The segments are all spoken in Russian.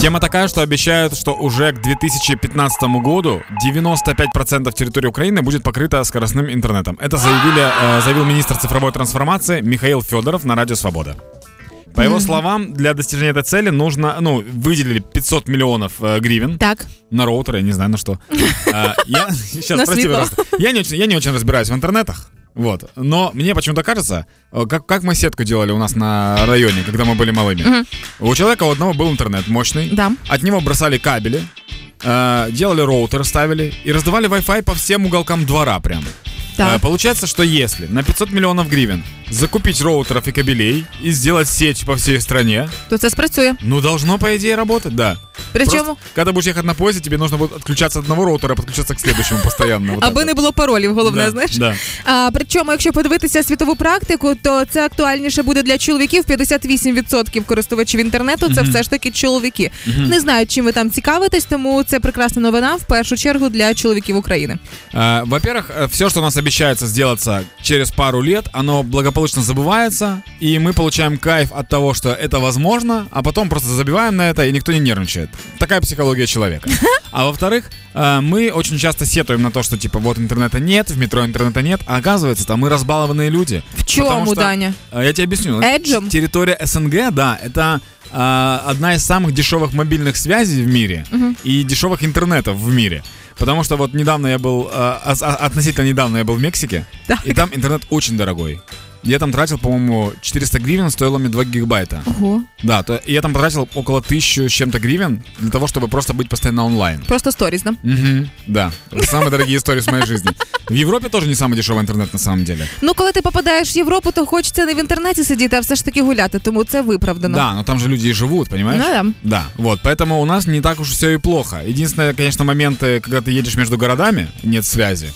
Тема такая, что обещают, что уже к 2015 году 95% территории Украины будет покрыта скоростным интернетом. Это заявили, э, заявил министр цифровой трансформации Михаил Федоров на Радио Свобода. По его словам, для достижения этой цели нужно, ну, выделили 500 миллионов э, гривен Так. на роутеры, я не знаю на что. Я сейчас, На прости, светло. пожалуйста. Я не очень, я не очень разбираюсь в интернетах. Вот. Но мне почему-то кажется, э, как, как мы сетку делали у нас на районе, когда мы были малыми. У человека у одного был интернет мощный. Да. От него бросали кабели, э, делали роутер, ставили и раздавали Wi-Fi по всем уголкам двора прям. Так. Э, Получается, что если на 500 миллионов гривен закупить роутеров и кабелей и сделать сеть по всей стране, То це спрацює. ну должно, по идее, работать, да. Причому, Просто, когда будешь ехать на поезде, тебе нужно будет отключаться от одного роутера, подключаться к следующему постоянно. Вот так аби вот. не було паролів, головне, Да, знаєш. Да. А, причому, якщо подивитися світову практику, то це актуальніше буде для чоловіків. 58% користувачів інтернету це все ж таки чоловіки. Не знаю, чим ви там цікавитесь, тому це прекрасна новина в першу чергу для чоловіків України. Э, Во-первых, все, что у нас обещается сделаться через пару лет, оно благополучно забывается, и мы получаем кайф от того, что это возможно, а потом просто забиваем на это, и никто не нервничает. Такая психология человека. А во-вторых, э, мы очень часто сетуем на то, что типа вот интернета нет, в метро интернета нет, а оказывается, там мы разбалованные люди. В Потому что, Даня? э, Я тебе объясню. Эджем? Территория СНГ, да, это э, одна из самых дешевых мобильных связей в мире и дешевых интернетов в мире. Потому что вот недавно я был, ос- относительно недавно я был в Мексике, Так. и там интернет очень дорогой. Я там тратил, по-моему, 400 гривен, стоило мне 2 гигабайта. Ого. Да, то и я там потратил около 1000 с чем-то гривен для того, чтобы просто быть постоянно онлайн. Просто сторіз, да? Мгм, да, это самые дорогие истории с моей жизни. В Европе тоже не самый дешевый интернет на самом деле. Ну, коли ти попадаєш в Європу, то хочеться не в інтернеті сидіти, а все ж таки гуляти, тому це виправдано. Да, но там же люди и живут, понимаешь? Ну да. Да, вот, поэтому у нас не так уж все и плохо. Единственное, конечно, моменты, когда ты едешь между городами, нет связи.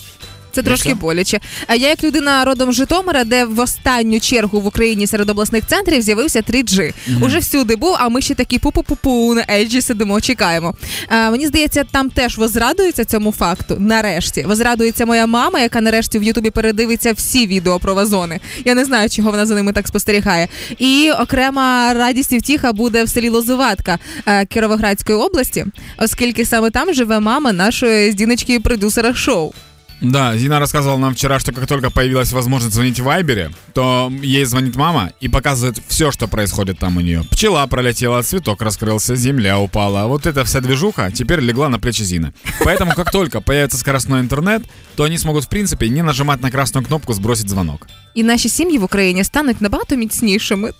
Це трошки боляче. А я, як людина родом з Житомира, де в останню чергу в Україні серед обласних центрів з'явився 3G. Уже всюди був, а ми ще такі пу-пу-пу-пу на еджі сидимо, чекаємо. А, мені здається, там теж возрадується цьому факту. Нарешті возрадується моя мама, яка нарешті в Ютубі передивиться всі відео про вазони. Я не знаю, чого вона за ними так спостерігає. І окрема радість і втіха буде в селі Лозуватка е, Кіровоградської області, оскільки саме там живе мама нашої здіночки і продюсера шоу. Да, Зина рассказывала нам вчера, что как только появилась возможность звонить в Вайбере, то ей звонит мама и показывает все, что происходит там у нее. Пчела пролетела, цветок раскрылся, земля упала. Вот эта вся движуха теперь легла на плечи Зины. Поэтому как только появится скоростной интернет, то они смогут в принципе не нажимать на красную кнопку «Сбросить звонок». І наші сім'ї в Україні стануть набагато міцнішими.